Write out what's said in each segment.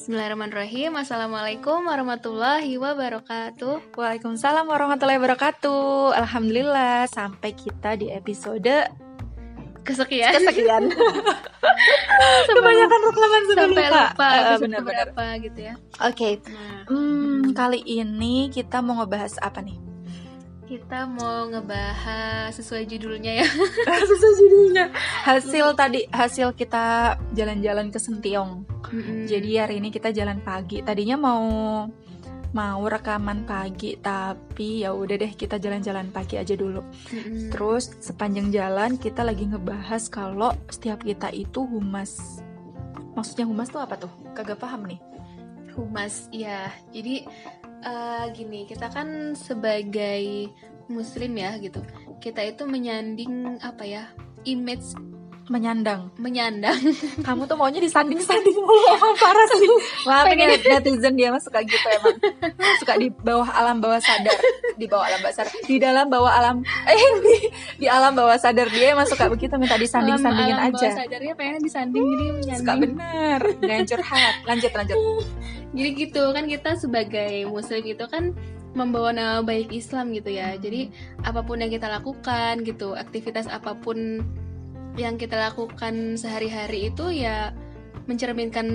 Bismillahirrahmanirrahim. Assalamualaikum warahmatullahi wabarakatuh. Waalaikumsalam warahmatullahi wabarakatuh. Alhamdulillah sampai kita di episode Kesekian. Kesekian. Kebanyakan rekaman sudah Sampai lupa, lupa benar-benar. berapa gitu ya. Oke, Nah. Hmm, kali ini kita mau ngebahas apa nih? Kita mau ngebahas sesuai judulnya ya Susah judulnya Hasil tadi, hasil kita jalan-jalan ke Sentiong Mm-mm. Jadi hari ini kita jalan pagi Tadinya mau mau rekaman pagi tapi ya udah deh kita jalan-jalan pagi aja dulu Mm-mm. Terus sepanjang jalan kita lagi ngebahas kalau setiap kita itu humas. Maksudnya humas tuh apa tuh? Kagak paham nih. humas ya jadi eh, gini kita kan sebagai muslim ya gitu. Kita itu menyanding apa ya image Menyandang. menyandang Kamu tuh maunya disanding-sanding mulu emang parah sih. Maafin ya netizen dia mah suka gitu emang. Suka di bawah alam bawah sadar, di bawah alam bawah sadar, di dalam bawah alam eh di, di alam bawah sadar dia emang suka begitu minta disanding-sandingin Alam- alam aja. bawah sadarnya pengen disanding jadi menyanding Suka bener. Dan curhat. Lanjut lanjut. Jadi gitu kan kita sebagai muslim itu kan membawa nama baik Islam gitu ya. Jadi apa pun yang kita lakukan gitu, aktivitas apa pun yang kita lakukan sehari-hari itu ya mencerminkan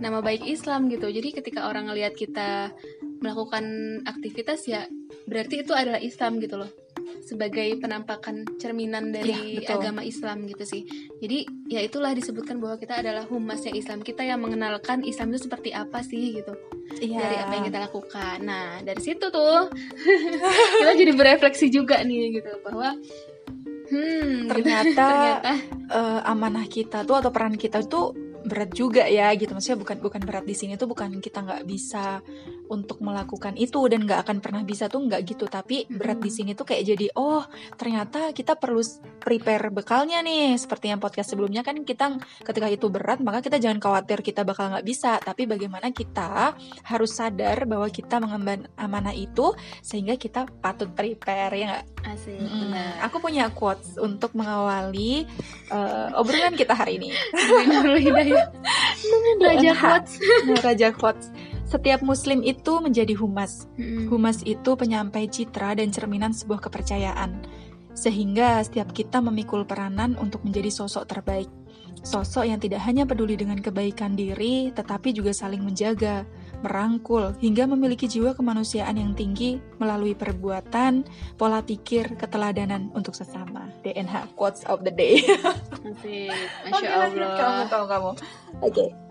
nama baik Islam gitu. Jadi ketika orang ngelihat kita melakukan aktivitas ya berarti itu adalah Islam gitu loh. Sebagai penampakan cerminan dari Iya, betul. agama Islam gitu sih. Jadi ya itulah disebutkan bahwa kita adalah humasnya Islam. Kita yang mengenalkan Islam itu seperti apa sih gitu Iya. dari apa yang kita lakukan. Nah, dari situ tuh kita jadi berefleksi juga nih gitu bahwa hmm Ternyata ternyata. eh, amanah kita tuh atau peran kita tuh berat juga ya gitu. Maksudnya bukan bukan berat di sini tuh bukan kita nggak bisa untuk melakukan itu dan nggak akan pernah bisa tuh nggak gitu tapi berat di sini tuh kayak jadi oh ternyata kita perlu prepare bekalnya nih seperti yang podcast sebelumnya kan kita ketika itu berat maka kita jangan khawatir kita bakal nggak bisa tapi bagaimana kita harus sadar bahwa kita mengemban amanah itu sehingga kita patut prepare ya nggak asik benar. Aku punya quotes untuk mengawali eh, obrolan kita hari ini. Nurul Hidayah. Raja NH. quotes. Raja quotes. Setiap muslim itu menjadi humas. Humas itu penyampai citra dan cerminan sebuah kepercayaan. Sehingga setiap kita memikul peranan untuk menjadi sosok terbaik. Sosok yang tidak hanya peduli dengan kebaikan diri, tetapi juga saling menjaga, merangkul, hingga memiliki jiwa kemanusiaan yang tinggi melalui perbuatan, pola pikir, keteladanan untuk sesama. DNH quotes of the day. Asik. Masya Allah. Kamu, kamu, kamu. Oke.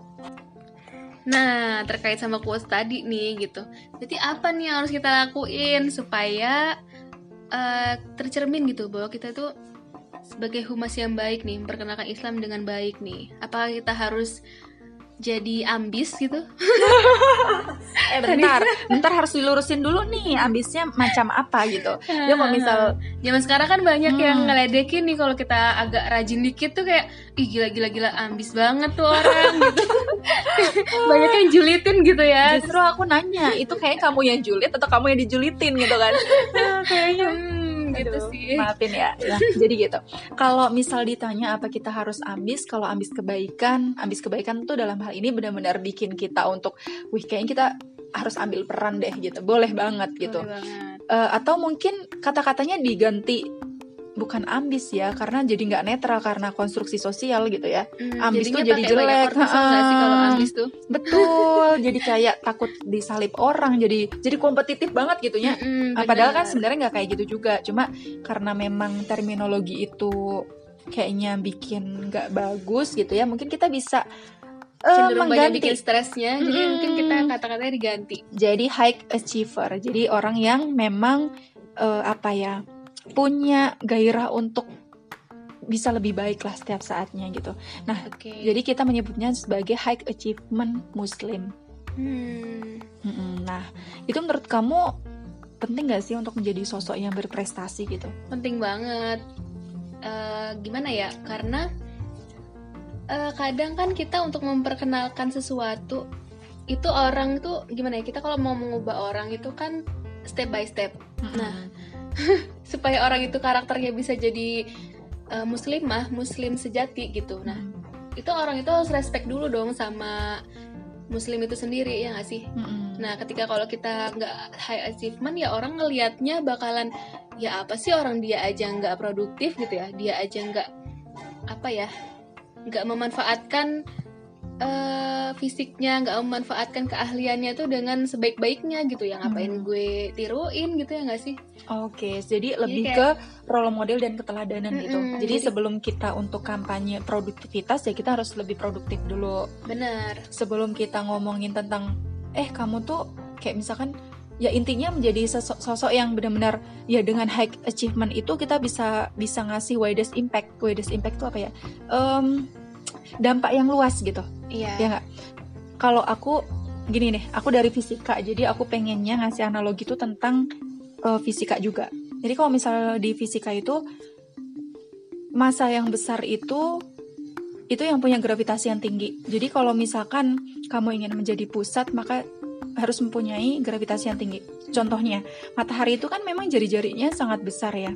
Nah, terkait sama quotes tadi nih gitu. Jadi apa nih yang harus kita lakuin supaya eh, tercermin gitu bahwa kita itu sebagai humas yang baik nih, memperkenalkan Islam dengan baik nih. Apakah kita harus jadi ambis gitu? Eh bentar, bentar harus dilurusin dulu nih ambisnya macam apa gitu. Dia mau misal Zaman sekarang kan banyak Hmm. yang ngeledekin nih kalau kita agak rajin dikit tuh kayak ih gila gila gila ambis banget tuh orang gitu. banyak yang julitin gitu ya. justru aku nanya, itu kayak kamu yang julid atau kamu yang dijulitin gitu kan? kayaknya hmm, gitu Aduh, sih. Maafin ya. Nah, jadi gitu. Kalau misal ditanya apa kita harus ambis, kalau ambis kebaikan, ambis kebaikan tuh dalam hal ini benar-benar bikin kita untuk, wih kayaknya kita harus ambil peran deh gitu. Boleh banget gitu. Boleh banget. Eh, atau mungkin kata-katanya diganti bukan ambis ya, karena jadi nggak netral karena konstruksi sosial gitu ya. Hmm, Ambis tuh jadi banyak jelek. sih kalau ambis tuh? Betul, jadi kayak takut disalip orang, jadi jadi kompetitif banget gitu ya. Mm-mm, Ah, Padahal kan benar. sebenarnya nggak kayak gitu juga, cuma karena memang terminologi itu kayaknya bikin nggak bagus gitu ya, mungkin kita bisa eh, cenderung banyak mengganti. bikin stresnya, jadi Mm-mm. mungkin kita kata-katanya diganti. Jadi high achiever, jadi orang yang memang eh, apa ya punya gairah untuk bisa lebih baik lah setiap saatnya gitu. Oke. Jadi kita menyebutnya sebagai high achievement Muslim. Hmm. Nah, itu menurut kamu penting gak sih untuk menjadi sosok yang berprestasi gitu? penting banget Eh, gimana ya karena eh, kadang kan kita untuk memperkenalkan sesuatu itu orang tuh gimana ya kita kalau mau mengubah orang itu kan step by step Nah, supaya orang itu karakternya bisa jadi eh, muslimah muslim sejati gitu. Nah itu orang itu harus respect dulu dong sama muslim itu sendiri ya nggak sih? Mm-mm. nah ketika kalau kita nggak high achievement ya orang ngelihatnya bakalan ya apa sih orang dia aja nggak produktif gitu ya? Dia aja nggak apa ya nggak memanfaatkan eh, fisiknya nggak memanfaatkan keahliannya tuh dengan sebaik-baiknya gitu ya ngapain Hmm. gue tiruin gitu ya nggak sih Oke, jadi lebih kayak- ke role model dan keteladanan gitu. Mm-mm, Jadi jadi- sebelum kita untuk kampanye produktivitas ya kita harus lebih produktif dulu. benar Sebelum kita ngomongin tentang eh kamu tuh kayak misalkan ya intinya menjadi sosok, sosok yang benar-benar ya dengan high achievement itu kita bisa bisa ngasih widest impact. Widest impact itu apa ya? Em, dampak yang luas gitu. Iya. Ya nggak? Kalau aku gini nih aku dari fisika jadi aku pengennya ngasih analogi itu tentang eh, fisika juga. Jadi kalau misalnya di fisika itu masa yang besar itu itu yang punya gravitasi yang tinggi. Jadi kalau misalkan kamu ingin menjadi pusat maka harus mempunyai gravitasi yang tinggi. Contohnya matahari itu kan memang jari-jarinya sangat besar ya.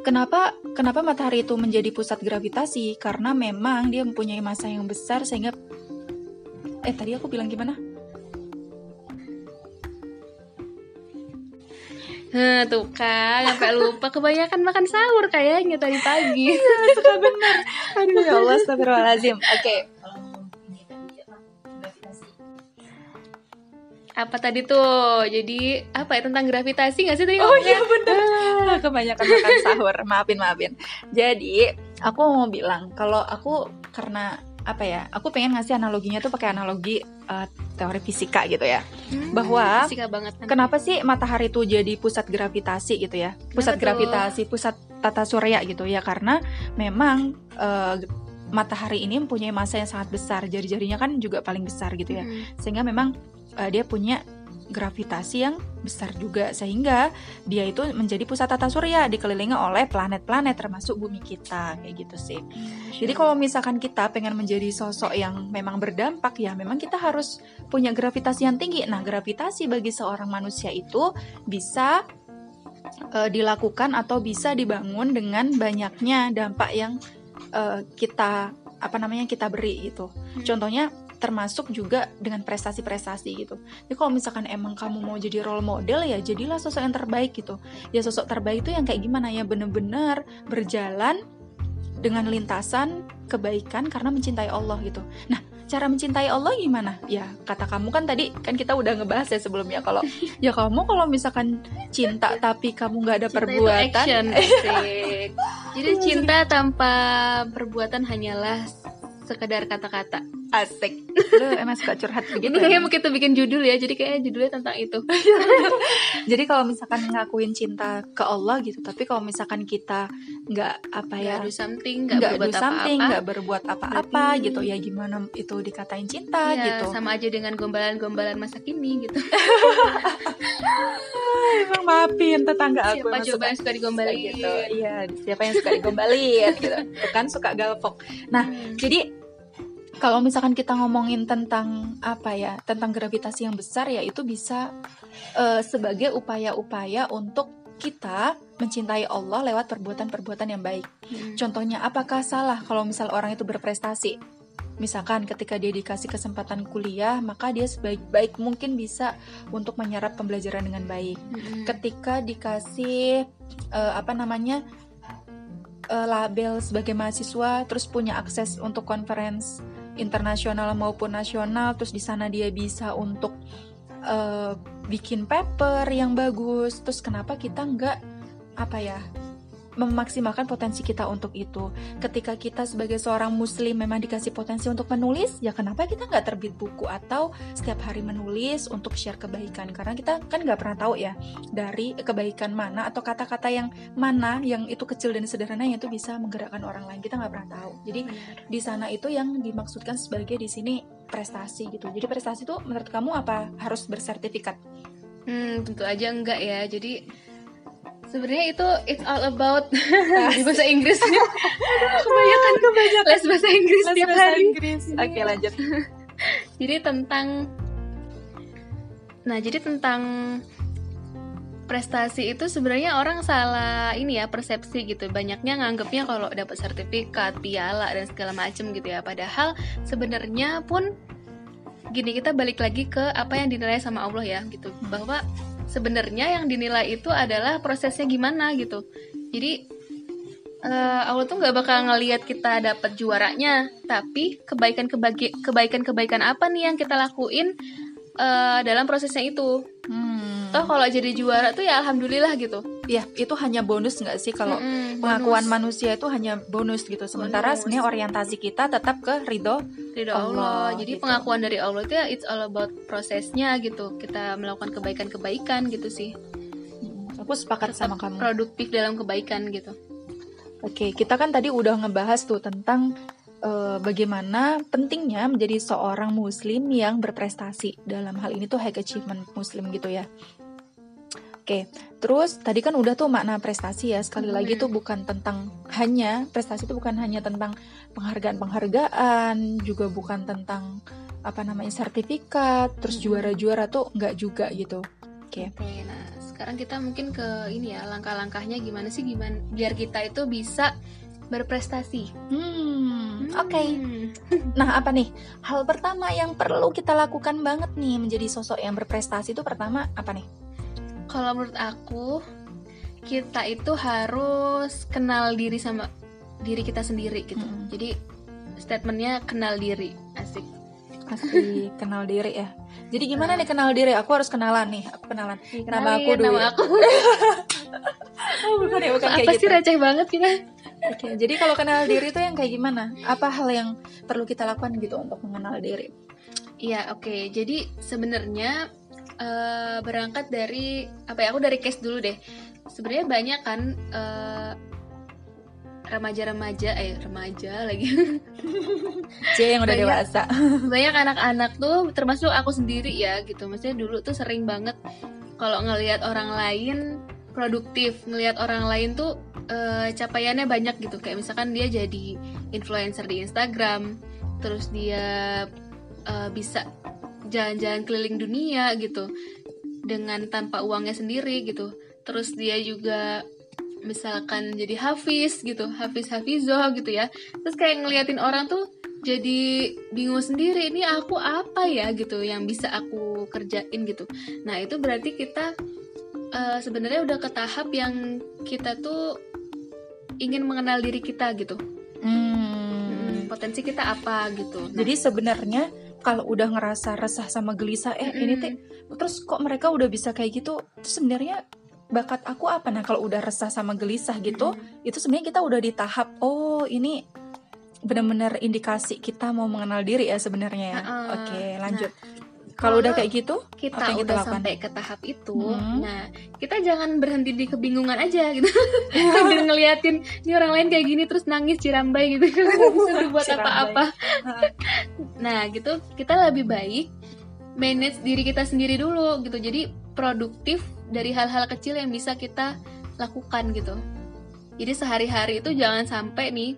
Kenapa kenapa matahari itu menjadi pusat gravitasi? Karena memang dia mempunyai massa yang besar sehingga eh tadi aku bilang gimana? Heh, tuh kan, sampai lupa kebanyakan makan sahur kayaknya tadi pagi. Suka benar. Aduh ya Allah, astagfirullahalazim. Oke. Apa tadi tuh? Jadi apa ya tentang gravitasi nggak sih tadi? Oh iya benar. Kebanyakan makan sahur. Maafin maafin. Jadi aku mau bilang kalau aku karena apa ya? Aku pengen ngasih analoginya tuh pakai analogi eh, teori fisika gitu ya. Hmm, bahwa fisika banget kan. Kenapa sih matahari itu jadi pusat gravitasi gitu ya? Pusat tuh? gravitasi, pusat tata surya gitu ya? Karena memang eh, matahari ini mempunyai massa yang sangat besar. Jari-jarinya kan juga paling besar gitu ya. Mhm. Sehingga memang eh, dia punya gravitasi yang besar juga sehingga dia itu menjadi pusat tata surya dikelilingi oleh planet-planet termasuk bumi kita kayak gitu sih. Jadi kalau misalkan kita pengen menjadi sosok yang memang berdampak ya memang kita harus punya gravitasi yang tinggi. Nah, gravitasi bagi seorang manusia itu bisa eh, dilakukan atau bisa dibangun dengan banyaknya dampak yang eh, kita apa namanya kita beri gitu. Hmm. Contohnya termasuk juga dengan prestasi-prestasi gitu. Jadi kalau misalkan emang kamu mau jadi role model ya jadilah sosok yang terbaik gitu. Ya sosok terbaik itu yang kayak gimana ya bener-bener berjalan dengan lintasan kebaikan karena mencintai Allah gitu. Nah, cara mencintai Allah gimana? Ya, kata kamu kan tadi kan kita udah ngebahas ya sebelumnya kalau ya kamu kalau misalkan cinta tapi kamu nggak ada Cinta itu perbuatan, action, asik. Jadi cinta tanpa perbuatan hanyalah sekedar kata-kata. Asik. Lu emang suka curhat begitu. Ini ya? kayaknya mau kita bikin judul ya. Jadi kayaknya judulnya tentang itu. Jadi kalau misalkan ngakuin cinta ke Allah gitu, tapi kalau misalkan kita nggak apa ya, Nggak do something, nggak berbuat something, apa-apa. nggak berbuat apa-apa gitu, ya gimana itu dikatain cinta Iya, gitu. sama aja dengan gombalan-gombalan masa kini gitu. Emang maafin tetangga aku Siapa coba yang suka digombalin? suka gitu. Iya, siapa yang suka digombalin gitu. Kan suka galpok. Nah, Hmm. Jadi kalau misalkan kita ngomongin tentang apa ya, tentang gravitasi yang besar ya itu bisa eh, sebagai upaya-upaya untuk kita mencintai Allah lewat perbuatan-perbuatan yang baik. Hmm. Contohnya, apakah salah kalau misal orang itu berprestasi? Misalkan ketika dia dikasih kesempatan kuliah, maka dia sebaik-baik mungkin bisa untuk menyerap pembelajaran dengan baik. Hmm. Ketika dikasih eh, apa namanya eh, label sebagai mahasiswa, terus punya akses untuk conference internasional maupun nasional, terus di sana dia bisa untuk eh, bikin paper yang bagus. Terus kenapa kita nggak apa ya memaksimalkan potensi kita untuk itu. Ketika kita sebagai seorang muslim memang dikasih potensi untuk menulis, ya kenapa kita nggak terbit buku atau setiap hari menulis untuk share kebaikan? Karena kita kan nggak pernah tahu ya dari kebaikan mana atau kata-kata yang mana yang itu kecil dan sederhana yang itu bisa menggerakkan orang lain. Kita nggak pernah tahu. Jadi di sana itu yang dimaksudkan sebagai di sini prestasi gitu. Jadi prestasi itu menurut kamu apa harus bersertifikat? Hmm, tentu aja enggak ya. Jadi sebenarnya itu it's all about di bahasa Inggris. kebanyakan kebanyakan les bahasa Inggris Les tiap bahasa hari. Inggris. Oke lanjut. Jadi tentang Nah, jadi tentang prestasi itu sebenarnya orang salah ini ya persepsi gitu. Banyaknya nganggapnya kalau dapat sertifikat, piala dan segala macem gitu ya. Padahal sebenarnya pun gini kita balik lagi ke apa yang dinilai sama Allah ya gitu bahwa sebenarnya yang dinilai itu adalah prosesnya gimana gitu. Jadi uh, Allah tuh nggak bakal ngelihat kita dapat juaranya tapi kebaikan kebaikan kebaikan apa nih yang kita lakuin uh, dalam prosesnya itu. Hmm. toh kalau jadi juara tuh ya alhamdulillah gitu ya itu hanya bonus nggak sih? Kalau hmm, pengakuan bonus. manusia itu hanya bonus gitu. Sementara sebenarnya orientasi kita tetap ke ridho ridho Allah, Allah. Jadi gitu. pengakuan dari Allah itu ya it's all about prosesnya gitu. Kita melakukan kebaikan-kebaikan gitu sih. Aku sepakat tetap sama kamu. produktif dalam kebaikan gitu. Oke kita kan tadi udah ngebahas tuh tentang uh, bagaimana pentingnya menjadi seorang muslim yang berprestasi. Dalam hal ini tuh high achievement muslim gitu ya Oke, terus tadi kan udah tuh makna prestasi ya. Sekali hmm. lagi tuh bukan tentang hanya prestasi itu bukan hanya tentang penghargaan-penghargaan, juga bukan tentang apa namanya sertifikat, terus juara-juara tuh nggak juga gitu. Oke. Oke, nah sekarang kita mungkin ke ini ya langkah-langkahnya gimana sih gimana biar kita itu bisa berprestasi. Hmm, oke. Okay. Nah, apa nih? Hal pertama yang perlu kita lakukan banget nih menjadi sosok yang berprestasi itu pertama apa nih? Kalau menurut aku kita itu harus kenal diri sama diri kita sendiri gitu. Hmm. Jadi statementnya kenal diri, asik. Asik, kenal diri ya. Jadi gimana nah. nih kenal diri? Aku harus kenalan nih. Aku kenalan. Kenalin, nama aku dulu. Nama aku. oh, bukan ya, bukan Apa kayak sih gitu. receh banget kita? Oke, okay, jadi kalau kenal diri itu yang kayak gimana? Apa hal yang perlu kita lakukan gitu untuk mengenal diri? Iya, oke. Okay. Jadi sebenarnya uh, berangkat dari apa ya aku dari case dulu deh. Sebenarnya banyak kan uh, remaja-remaja eh remaja lagi. C yang udah banyak, dewasa. banyak anak-anak tuh termasuk aku sendiri ya gitu. Maksudnya dulu tuh sering banget kalau ngelihat orang lain produktif ngelihat orang lain tuh uh, capaiannya banyak gitu. Kayak misalkan dia jadi influencer di Instagram terus dia uh, bisa jalan-jalan keliling dunia gitu. Dengan tanpa uangnya sendiri gitu. Terus dia juga misalkan jadi hafiz gitu. Hafiz hafizo gitu ya. Terus kayak ngeliatin orang tuh jadi bingung sendiri ini aku apa ya? gitu yang bisa aku kerjain gitu. Nah itu berarti kita uh, sebenarnya udah ke tahap yang kita tuh ingin mengenal diri kita gitu. Hmm. Potensi kita apa gitu. Nah, jadi sebenarnya kalau udah ngerasa resah sama gelisah eh mm ini teh terus kok mereka udah bisa kayak gitu? Terus sebenarnya bakat aku apa? Nah kalau udah resah sama gelisah gitu mm itu sebenarnya kita udah di tahap oh ini benar-benar indikasi kita mau mengenal diri ya sebenarnya ya. Uh, Oke, lanjut. Nah, kalau udah kayak gitu, kita udah kita sampai ke tahap itu, hmm. nah kita jangan berhenti di kebingungan aja gitu. Sambil ngeliatin ini orang lain kayak gini terus nangis cirambai gitu, nggak bisa berbuat apa-apa. nah gitu, kita lebih baik manage diri kita sendiri dulu gitu. Jadi produktif dari hal-hal kecil yang bisa kita lakukan gitu. Jadi sehari-hari itu jangan sampai nih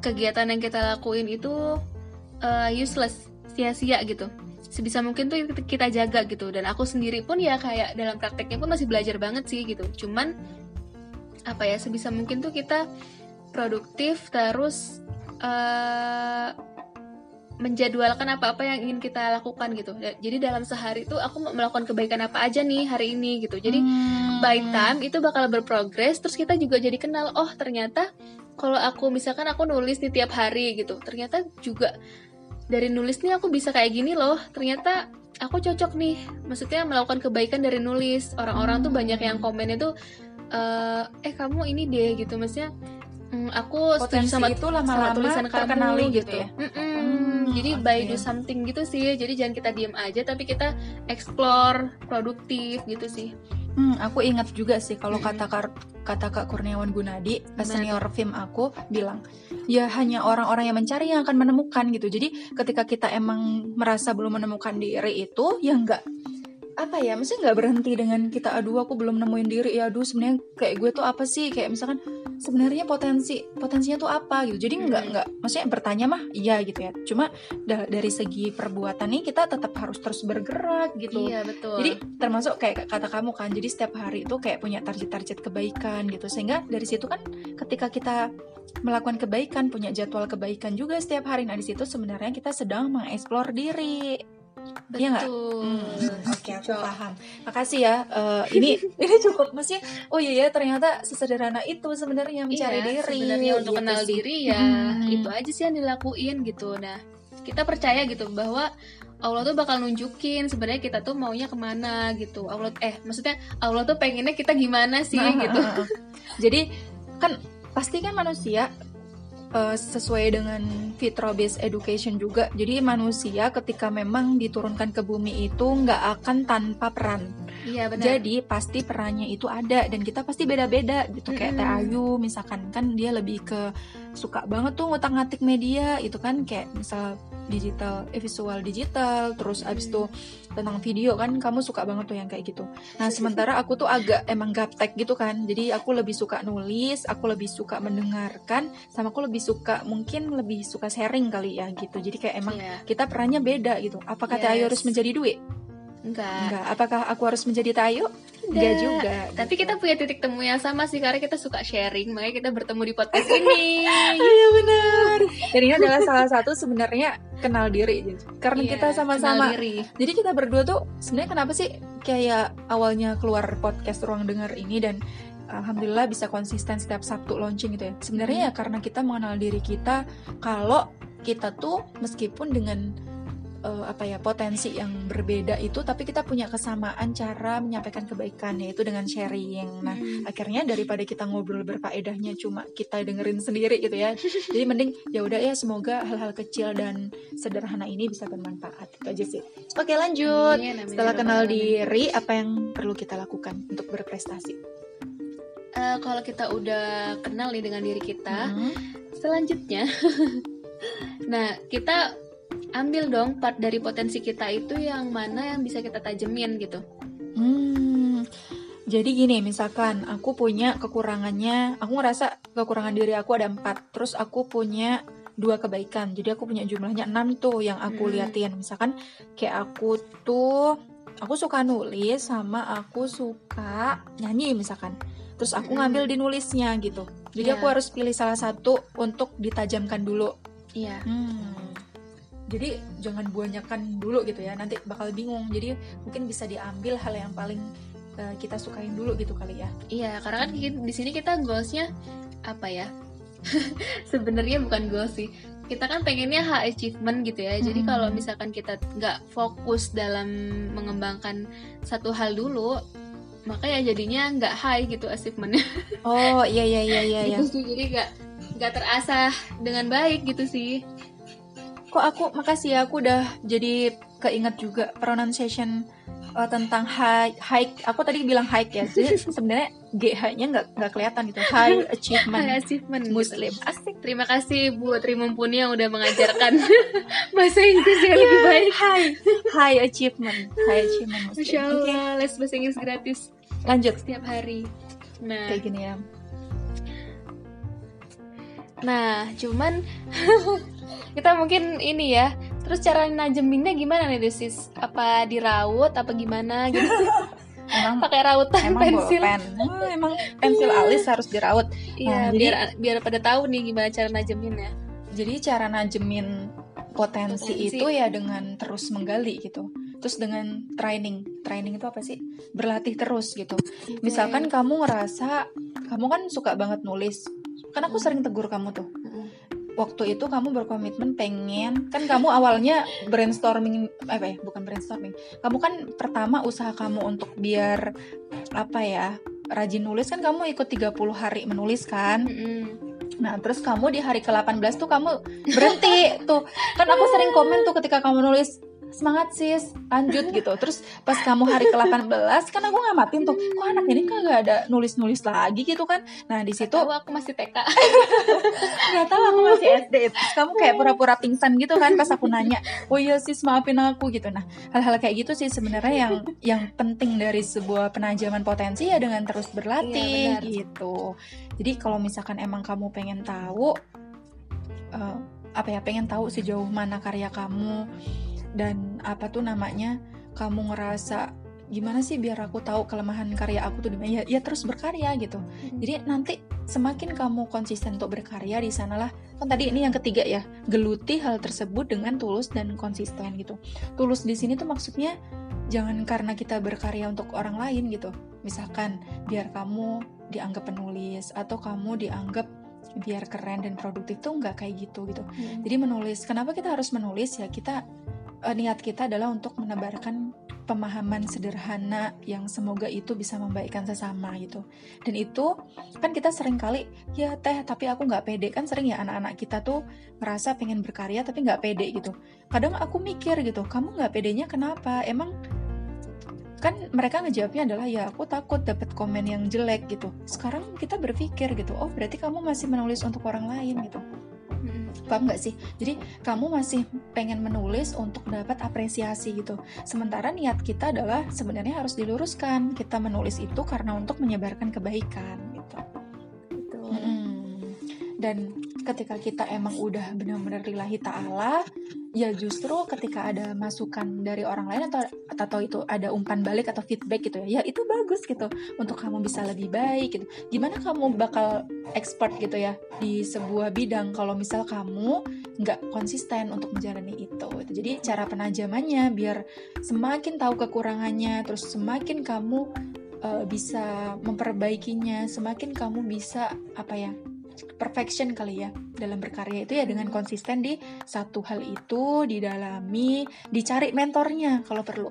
kegiatan yang kita lakuin itu uh, useless, sia-sia gitu sebisa mungkin tuh kita jaga gitu dan aku sendiri pun ya kayak dalam prakteknya pun masih belajar banget sih gitu cuman apa ya sebisa mungkin tuh kita produktif terus uh, menjadwalkan apa-apa yang ingin kita lakukan gitu. Jadi dalam sehari itu aku melakukan kebaikan apa aja nih hari ini gitu. Jadi hmm. by time itu bakal berprogres terus kita juga jadi kenal oh ternyata kalau aku misalkan aku nulis di tiap hari gitu. Ternyata juga dari nulis nih aku bisa kayak gini loh. Ternyata aku cocok nih. Maksudnya melakukan kebaikan dari nulis. Orang-orang tuh banyak yang komen itu uh, eh kamu ini deh gitu. Maksudnya mm, aku Potensi sama itu lama-lama tulisan kamu gitu, gitu. ya? Mm -mm. Hmm, jadi okay. by do something gitu sih. Jadi jangan kita diem aja tapi kita explore produktif gitu sih Hmm, aku ingat juga sih kalau kata kata Kak Kurniawan Gunadi, senior film aku bilang, ya hanya orang-orang yang mencari yang akan menemukan gitu. Jadi ketika kita emang merasa belum menemukan diri itu, ya enggak apa ya maksudnya nggak berhenti dengan kita aduh aku belum nemuin diri. Ya aduh sebenarnya kayak gue tuh apa sih? Kayak misalkan sebenarnya potensi potensinya tuh apa? Gitu. Jadi nggak nggak maksudnya bertanya mah iya gitu ya. Cuma da dari segi perbuatan nih kita tetap harus terus bergerak gitu. Iya betul. Jadi termasuk kayak kata kamu kan jadi setiap hari itu kayak punya target-target kebaikan gitu. Sehingga dari situ kan ketika kita melakukan kebaikan punya jadwal kebaikan juga setiap hari. Nah di situ sebenarnya kita sedang mengeksplor diri Iya nggak? betul Hmm, Oke, aku paham. Makasih ya. Eh, ini ini cukup maksudnya. Oh iya ya, ternyata sesederhana itu sebenarnya mencari Iya, diri. sebenarnya untuk gitu kenal diri ya Hmm. itu aja sih yang dilakuin gitu nah kita percaya gitu bahwa Allah tuh bakal nunjukin sebenarnya kita tuh maunya ke mana gitu Allah eh maksudnya Allah tuh pengennya kita gimana sih Nah, gitu uh, uh, uh. Jadi kan pasti kan manusia uh, sesuai dengan fitrah based education juga. Jadi manusia ketika memang diturunkan ke bumi itu nggak akan tanpa peran. Iya benar Jadi pasti perannya itu ada dan kita pasti beda-beda gitu kayak Teh. Ayu misalkan kan dia lebih ke suka banget tuh ngutak-ngatik media itu kan kayak misal digital eh, visual digital terus abis itu tentang video kan kamu suka banget tuh yang kayak gitu. Nah sementara aku tuh agak emang gaptek gitu kan jadi aku lebih suka nulis aku lebih suka mendengarkan sama aku lebih suka mungkin lebih suka sharing kali ya gitu jadi kayak emang Iya. kita perannya beda gitu. Apakah Teh Ayu Yes. harus menjadi duit? Enggak Enggak. Apakah aku harus menjadi Teh Ayu? Enggak juga. tapi gitu. kita punya titik temu yang sama sih karena kita suka sharing makanya kita bertemu di podcast ini Iya benar. Dan ini adalah salah satu sebenarnya kenal diri gitu. Karena Iya, kita sama-sama. diri. Jadi kita berdua tuh sebenarnya kenapa sih kayak awalnya keluar podcast ruang dengar ini dan alhamdulillah bisa konsisten setiap Sabtu launching gitu ya. Sebenarnya ya karena kita mengenal diri kita kalau kita tuh meskipun dengan eh, apa ya potensi yang berbeda itu tapi kita punya kesamaan cara menyampaikan kebaikan yaitu dengan sharing. Nah, Hmm. akhirnya daripada kita ngobrol berfaedahnya cuma kita dengerin sendiri gitu ya jadi mending ya udah ya semoga hal-hal kecil dan sederhana ini bisa bermanfaat itu aja sih oke lanjut Amin, amin, setelah kenal Alamin. diri apa yang perlu kita lakukan untuk berprestasi Eh, kalau kita udah kenal nih dengan diri kita Hmm. selanjutnya nah kita ambil dong part dari potensi kita itu yang mana yang bisa kita tajemin gitu Hmm, jadi gini misalkan aku punya kekurangannya aku ngerasa kekurangan diri aku ada empat terus aku punya dua kebaikan jadi aku punya jumlahnya enam tuh yang aku Hmm. liatin misalkan kayak aku tuh aku suka nulis sama aku suka nyanyi misalkan terus aku Mm-mm. ngambil di nulisnya gitu jadi Iya. aku harus pilih salah satu untuk ditajamkan dulu iya Hmm. Jadi jangan banyakan dulu gitu ya, nanti bakal bingung. Jadi mungkin bisa diambil hal yang paling eh, kita sukain dulu gitu kali ya. iya karena kan di sini kita goalsnya apa ya sebenarnya bukan goals sih kita kan pengennya high achievement gitu ya jadi Hmm. kalau misalkan kita nggak fokus dalam mengembangkan satu hal dulu maka ya jadinya nggak high gitu achievementnya Oh iya iya iya iya. iya. gitu sih jadi nggak nggak terasah dengan baik gitu sih Kok aku makasih ya aku udah jadi keinget juga pronunciation eh, tentang high high. Aku tadi bilang high ya, jadi sebenarnya GH-nya nggak nggak kelihatan gitu. High achievement high achievement gitu. Muslim. Asik. terima kasih Bu Tri Mumpuni yang udah mengajarkan bahasa Inggris yang lebih baik High high achievement high achievement Muslim. Masya Allah les bahasa Inggris gratis lanjut setiap hari nah kayak gini ya. Nah, cuman kita mungkin ini ya. Terus cara najeminnya gimana nih, Desis? Apa diraut apa gimana gitu? Emang Pakai rautan emang pensil. bolpen. Oh, emang pensil alis harus diraut. Iya, Nah, jadi- biar biar pada tahu nih gimana cara najeminnya. Jadi cara najemin potensi, Potensi. itu ya dengan terus menggali gitu. Terus dengan training. Training itu apa sih? Berlatih terus gitu. Misalkan kamu ngerasa kamu kan suka banget nulis. Kan aku Hmm. sering tegur kamu tuh. Waktu itu kamu berkomitmen pengen kan kamu awalnya brainstorming apa ya? Bukan brainstorming. Kamu kan pertama usaha kamu untuk biar apa ya? rajin nulis kan kamu ikut 30 hari menulis kan. Mm-mm. Nah, terus kamu di hari ke-18 tuh kamu berhenti tuh. Kan aku sering komen tuh ketika kamu nulis semangat sis, lanjut gitu. Terus pas kamu hari ke-18 kan aku ngamatin tuh, kok anak ini kagak ada nulis-nulis lagi gitu kan. Nah, di situ aku masih TK. nggak tahu aku masih SD. Terus kamu kayak pura-pura pingsan gitu kan pas aku nanya, "Oh iya sis, maafin aku." gitu. Nah, hal-hal kayak gitu sih sebenarnya yang yang penting dari sebuah penajaman potensi ya dengan terus berlatih Iya, benar. gitu. Jadi kalau misalkan emang kamu pengen tahu eh, apa ya, pengen tahu sejauh mana karya kamu dan apa tuh namanya, kamu ngerasa gimana sih biar aku tahu kelemahan karya aku tuh di mana ya, ya terus berkarya gitu Hmm. jadi nanti semakin kamu konsisten untuk berkarya di sanalah kan tadi ini yang ketiga ya geluti hal tersebut dengan tulus dan konsisten gitu tulus di sini tuh maksudnya jangan karena kita berkarya untuk orang lain gitu misalkan biar kamu dianggap penulis atau kamu dianggap biar keren dan produktif tuh nggak kayak gitu gitu Hmm. jadi menulis, kenapa kita harus menulis ya? Kita eh, niat kita adalah untuk menebarkan pemahaman sederhana yang semoga itu bisa membaikkan sesama gitu. Dan itu kan kita sering kali ya teh tapi aku nggak pede kan sering ya anak-anak kita tuh ngerasa pengen berkarya tapi nggak pede gitu. Kadang aku mikir gitu, kamu nggak pedenya kenapa? Emang kan mereka ngejawabnya adalah ya aku takut dapat komen yang jelek gitu. Sekarang kita berpikir gitu, oh berarti kamu masih menulis untuk orang lain gitu. Paham nggak sih? Jadi kamu masih pengen menulis untuk dapat apresiasi gitu. Sementara niat kita adalah sebenarnya harus diluruskan. Kita menulis itu karena untuk menyebarkan kebaikan gitu. Betul. Mm-mm. Dan ketika kita emang udah benar-benar lillahi ta'ala, ya justru ketika ada masukan dari orang lain atau atau itu ada umpan balik atau feedback gitu ya, ya itu bagus gitu untuk kamu bisa lebih baik gitu. Gimana kamu bakal expert gitu ya di sebuah bidang kalau misal kamu nggak konsisten untuk menjalani itu. gitu. Jadi cara penajamannya biar semakin tahu kekurangannya, terus semakin kamu uh, bisa memperbaikinya, semakin kamu bisa apa ya perfection kali ya dalam berkarya itu ya dengan konsisten di satu hal itu didalami, dicari mentornya kalau perlu.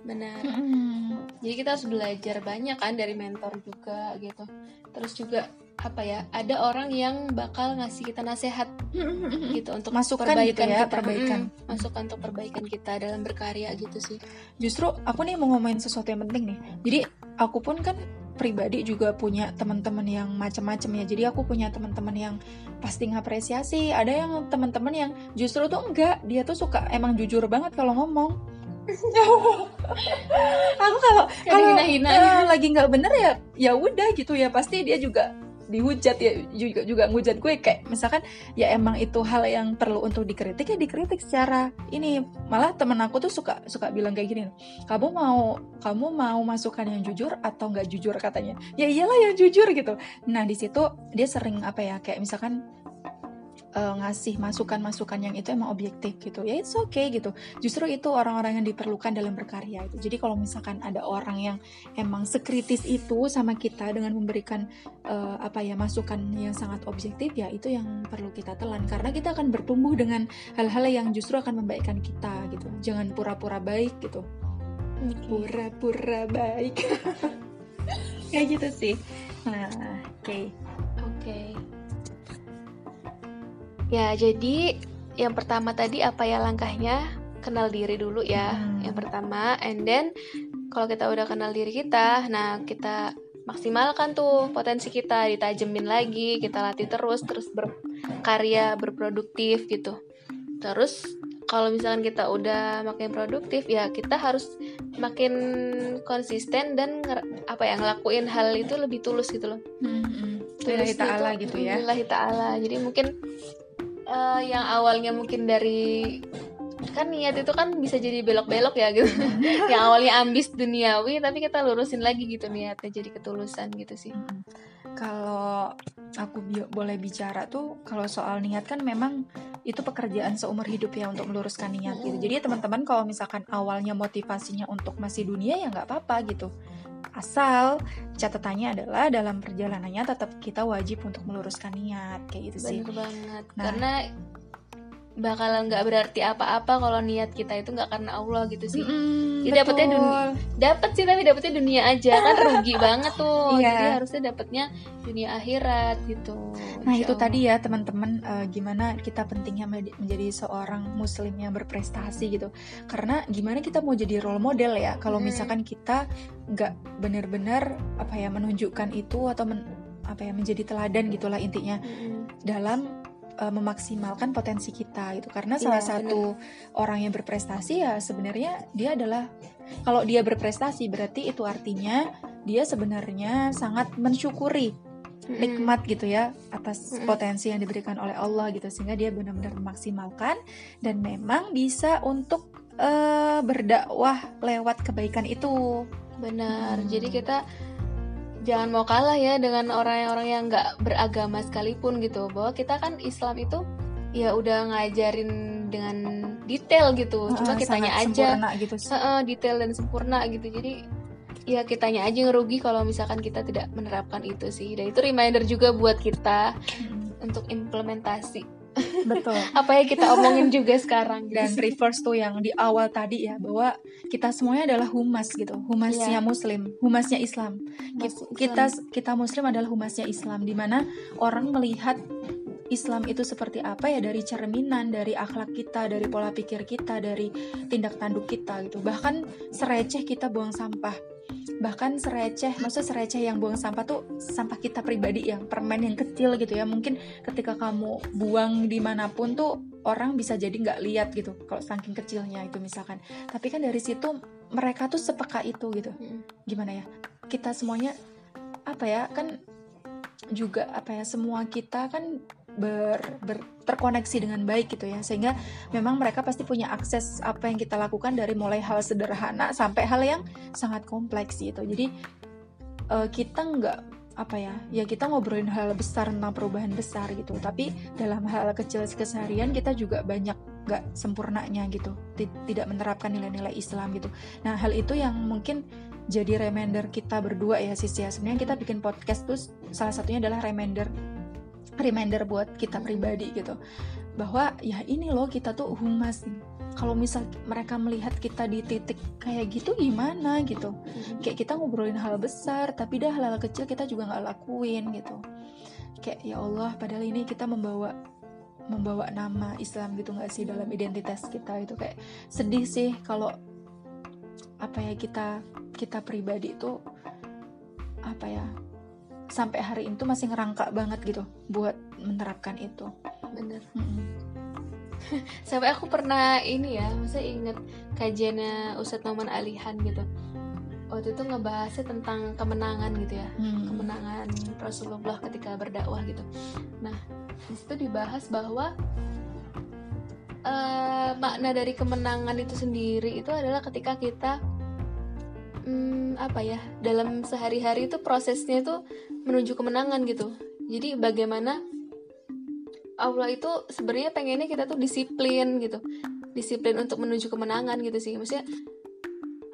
Benar. Hmm. Jadi kita harus belajar banyak kan dari mentor juga gitu. Terus juga apa ya? Ada orang yang bakal ngasih kita nasihat gitu untuk Masukan gitu ya, kita. perbaikan. Mm, masukan untuk perbaikan kita dalam berkarya gitu sih. Justru aku nih mau ngomongin sesuatu yang penting nih. Jadi aku pun kan pribadi juga punya teman-teman yang macam-macam ya. Jadi aku punya teman-teman yang pasti ngapresiasi. Ada yang teman-teman yang justru tuh enggak. Dia tuh suka emang jujur banget kalau ngomong. aku kalau kalau eh, lagi nggak bener ya ya udah gitu ya pasti dia juga dihujat ya juga juga ngujat gue kayak misalkan ya emang itu hal yang perlu untuk dikritik ya dikritik secara ini. Malah temen aku tuh suka suka bilang kayak gini kamu mau kamu mau masukan yang jujur atau nggak jujur? Katanya ya iyalah yang jujur gitu. Nah di situ dia sering apa ya kayak misalkan eh, ngasih masukan-masukan yang itu emang objektif gitu. Ya it's okay gitu. Justru itu orang-orang yang diperlukan dalam berkarya itu. Jadi kalau misalkan ada orang yang emang sekritis itu sama kita dengan memberikan eh, apa ya masukan yang sangat objektif ya itu yang perlu kita telan. Karena kita akan bertumbuh dengan hal-hal yang justru akan membaikkan kita gitu. Jangan pura-pura baik gitu. Pura-pura baik. Kayak gitu sih. Nah oke. Oke. Ya, jadi yang pertama tadi apa ya langkahnya? Kenal diri dulu ya. Hmm. Yang pertama, and then kalau kita udah kenal diri kita, nah kita maksimalkan tuh potensi kita, ditajemin lagi, kita latih terus, terus berkarya, berproduktif gitu. Terus kalau misalkan kita udah makin produktif, ya kita harus makin konsisten dan apa ya ngelakuin hal itu lebih tulus gitu loh. Lillahi Tulus ta'ala itu, gitu ya. Lillahi ta'ala. Jadi mungkin eh, yang awalnya mungkin dari kan niat itu kan bisa jadi belok-belok ya gitu. yang awalnya ambis duniawi tapi kita lurusin lagi gitu niatnya jadi ketulusan gitu sih. Mm. Kalau aku bi- boleh bicara tuh kalau soal niat kan memang itu pekerjaan seumur hidup ya untuk meluruskan niat gitu. Jadi teman-teman kalau misalkan awalnya motivasinya untuk masih dunia ya nggak apa-apa gitu. Asal catatannya adalah dalam perjalanannya tetap kita wajib untuk meluruskan niat kayak gitu sih. Bener banget. Nah. Karena bakalan nggak berarti apa-apa kalau niat kita itu nggak karena Allah gitu sih. Mm-mm, Jadi dapetnya dunia- Dapat sih tapi dapetnya dunia aja kan rugi banget tuh. Iya. Jadi harusnya dapetnya dunia akhirat gitu. Nah Insya itu Allah. tadi ya teman-teman eh, gimana kita pentingnya menjadi- seorang muslim yang berprestasi gitu. Karena gimana kita mau jadi role model ya kalau Hmm. misalkan kita nggak benar-benar apa ya menunjukkan itu atau men- apa ya menjadi teladan gitulah intinya Mm-mm. dalam eh, memaksimalkan potensi kita gitu. Karena Iya, salah satu orang yang berprestasi ya sebenarnya dia adalah kalau dia berprestasi berarti itu artinya dia sebenarnya sangat mensyukuri nikmat gitu ya atas potensi yang diberikan oleh Allah gitu sehingga dia benar-benar memaksimalkan dan memang bisa untuk eh, berdakwah lewat kebaikan itu. benar Hmm. jadi kita jangan mau kalah ya dengan orang-orang yang nggak beragama sekalipun gitu. Bahwa kita kan Islam itu ya udah ngajarin dengan detail gitu. Cuma Eh, kitanya aja gitu sih. Heeh, detail dan sempurna gitu. Jadi ya kitanya aja ngerugi kalau misalkan kita tidak menerapkan itu sih. Dan itu reminder juga buat kita Mm, untuk implementasi Betul. apa yang kita omongin juga sekarang dan reverse tuh yang di awal tadi ya bahwa kita semuanya adalah humas gitu humasnya Iya. muslim humasnya Islam Mas kita Islam. kita muslim adalah humasnya Islam di mana orang melihat Islam itu seperti apa ya dari cerminan dari akhlak kita dari pola pikir kita dari tindak tanduk kita gitu bahkan sereceh kita buang sampah bahkan sereceh maksud sereceh yang buang sampah tuh sampah kita pribadi yang permen yang kecil gitu ya. Mungkin ketika kamu buang di mana pun tuh orang bisa jadi nggak lihat gitu kalau saking kecilnya itu misalkan. Tapi kan dari situ mereka tuh sepeka itu gitu. Mm-mm. gimana ya? Kita semuanya apa ya kan juga apa ya semua kita kan ber, ber- terkoneksi dengan baik gitu ya. Sehingga memang mereka pasti punya akses apa yang kita lakukan dari mulai hal sederhana sampai hal yang sangat kompleks gitu. Jadi eh, kita nggak apa ya ya kita ngobrolin hal besar tentang perubahan besar gitu. Tapi dalam hal kecil keseharian kita juga banyak nggak sempurnanya gitu. Ti- tidak menerapkan nilai-nilai Islam gitu. Nah hal itu yang mungkin jadi reminder kita berdua ya sis ya. Sebenarnya kita bikin podcast tuh salah satunya adalah reminder reminder buat kita pribadi gitu. Bahwa ya ini loh kita tuh humas. Kalau misal mereka melihat kita di titik kayak gitu gimana gitu? Mm-mm. kayak kita ngobrolin hal besar tapi dah hal-hal kecil kita juga nggak lakuin gitu. Kayak ya Allah padahal ini kita membawa membawa nama Islam gitu nggak sih dalam identitas kita itu? Kayak sedih sih kalau apa ya kita kita pribadi itu apa ya sampai hari itu masih ngerangka banget gitu buat menerapkan itu bener Mm-mm. sampai aku pernah ini ya masa inget kajiannya Ustadz Noman Alihan gitu waktu itu ngebahasnya tentang kemenangan gitu ya Hmm. kemenangan Rasulullah ketika berdakwah gitu. Nah, di situ dibahas bahwa eh, makna dari kemenangan itu sendiri itu adalah ketika kita hmm, apa ya dalam sehari-hari itu prosesnya itu menuju kemenangan gitu. Jadi bagaimana Allah itu sebenarnya pengennya kita tuh disiplin gitu, disiplin untuk menuju kemenangan gitu sih. Maksudnya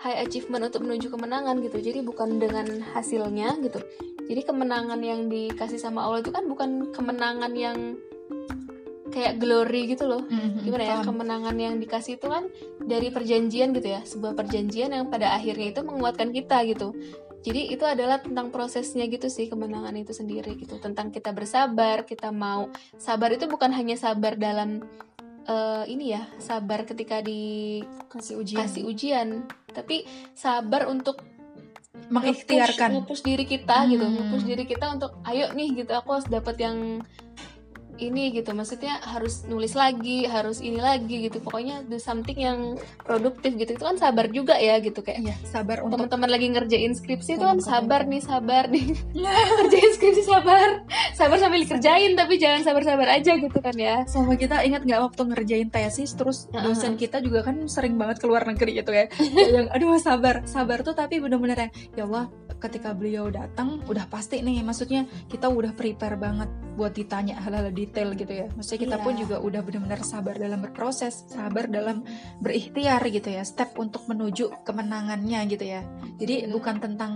high achievement untuk menuju kemenangan gitu. Jadi bukan dengan hasilnya gitu. Jadi kemenangan yang dikasih sama Allah itu kan bukan kemenangan yang kayak glory gitu loh. Mm-mm. Gimana ya? Paham. Kemenangan yang dikasih itu kan dari perjanjian gitu ya. Sebuah perjanjian yang pada akhirnya itu menguatkan kita gitu. Jadi itu adalah tentang prosesnya gitu sih kemenangan itu sendiri gitu. Tentang kita bersabar, kita mau sabar itu bukan hanya sabar dalam eh, ini ya, sabar ketika dikasih ujian ujian, tapi sabar untuk mengikhtiarkan nge-push diri kita gitu Hmm. nge-push diri kita untuk ayo nih gitu aku harus dapat yang ini gitu. Maksudnya harus nulis lagi harus ini lagi gitu. Pokoknya do something yang produktif gitu. Itu kan sabar juga ya gitu. Kayak Iya, sabar untuk teman-teman lagi ngerjain skripsi itu kan sabar nih sabar nih. Ngerjain skripsi sabar. Sabar sambil dikerjain tapi jangan sabar-sabar aja gitu kan ya. Sama kita ingat nggak waktu ngerjain tesis terus dosen kita juga kan sering banget keluar negeri gitu ya. Yang aduh sabar. Sabar tuh tapi bener-bener yang ya Allah ketika beliau datang udah pasti nih. Maksudnya kita udah prepare banget buat ditanya hal-hal detail gitu ya maksudnya kita Iya. pun juga udah bener-bener sabar dalam berproses sabar dalam berikhtiar gitu ya step untuk menuju kemenangannya gitu ya jadi Bener. bukan tentang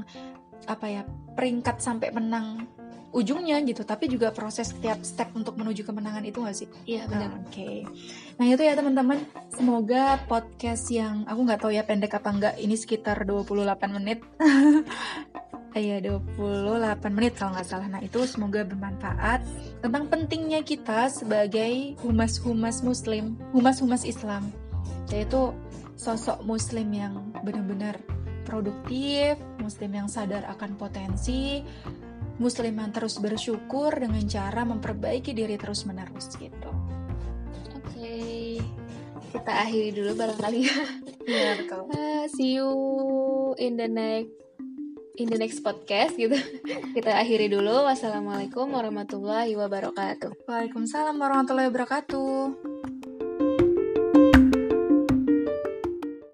apa ya peringkat sampai menang ujungnya gitu tapi juga proses setiap step untuk menuju kemenangan itu gak sih iya benar Ah, Oke, nah itu ya teman-teman. Semoga podcast yang aku nggak tahu ya pendek apa enggak. Ini sekitar 28 menit. Iya 28 menit kalau nggak salah. Nah itu semoga bermanfaat tentang pentingnya kita sebagai humas-humas Muslim, humas-humas Islam, yaitu sosok Muslim yang benar-benar produktif, Muslim yang sadar akan potensi, Muslim yang terus bersyukur dengan cara memperbaiki diri terus-menerus gitu. oke kita akhiri dulu barangkali ya Iya betul. Ah, see you in the next in the next podcast gitu. Kita akhiri dulu. Wassalamualaikum warahmatullahi wabarakatuh. Waalaikumsalam warahmatullahi wabarakatuh.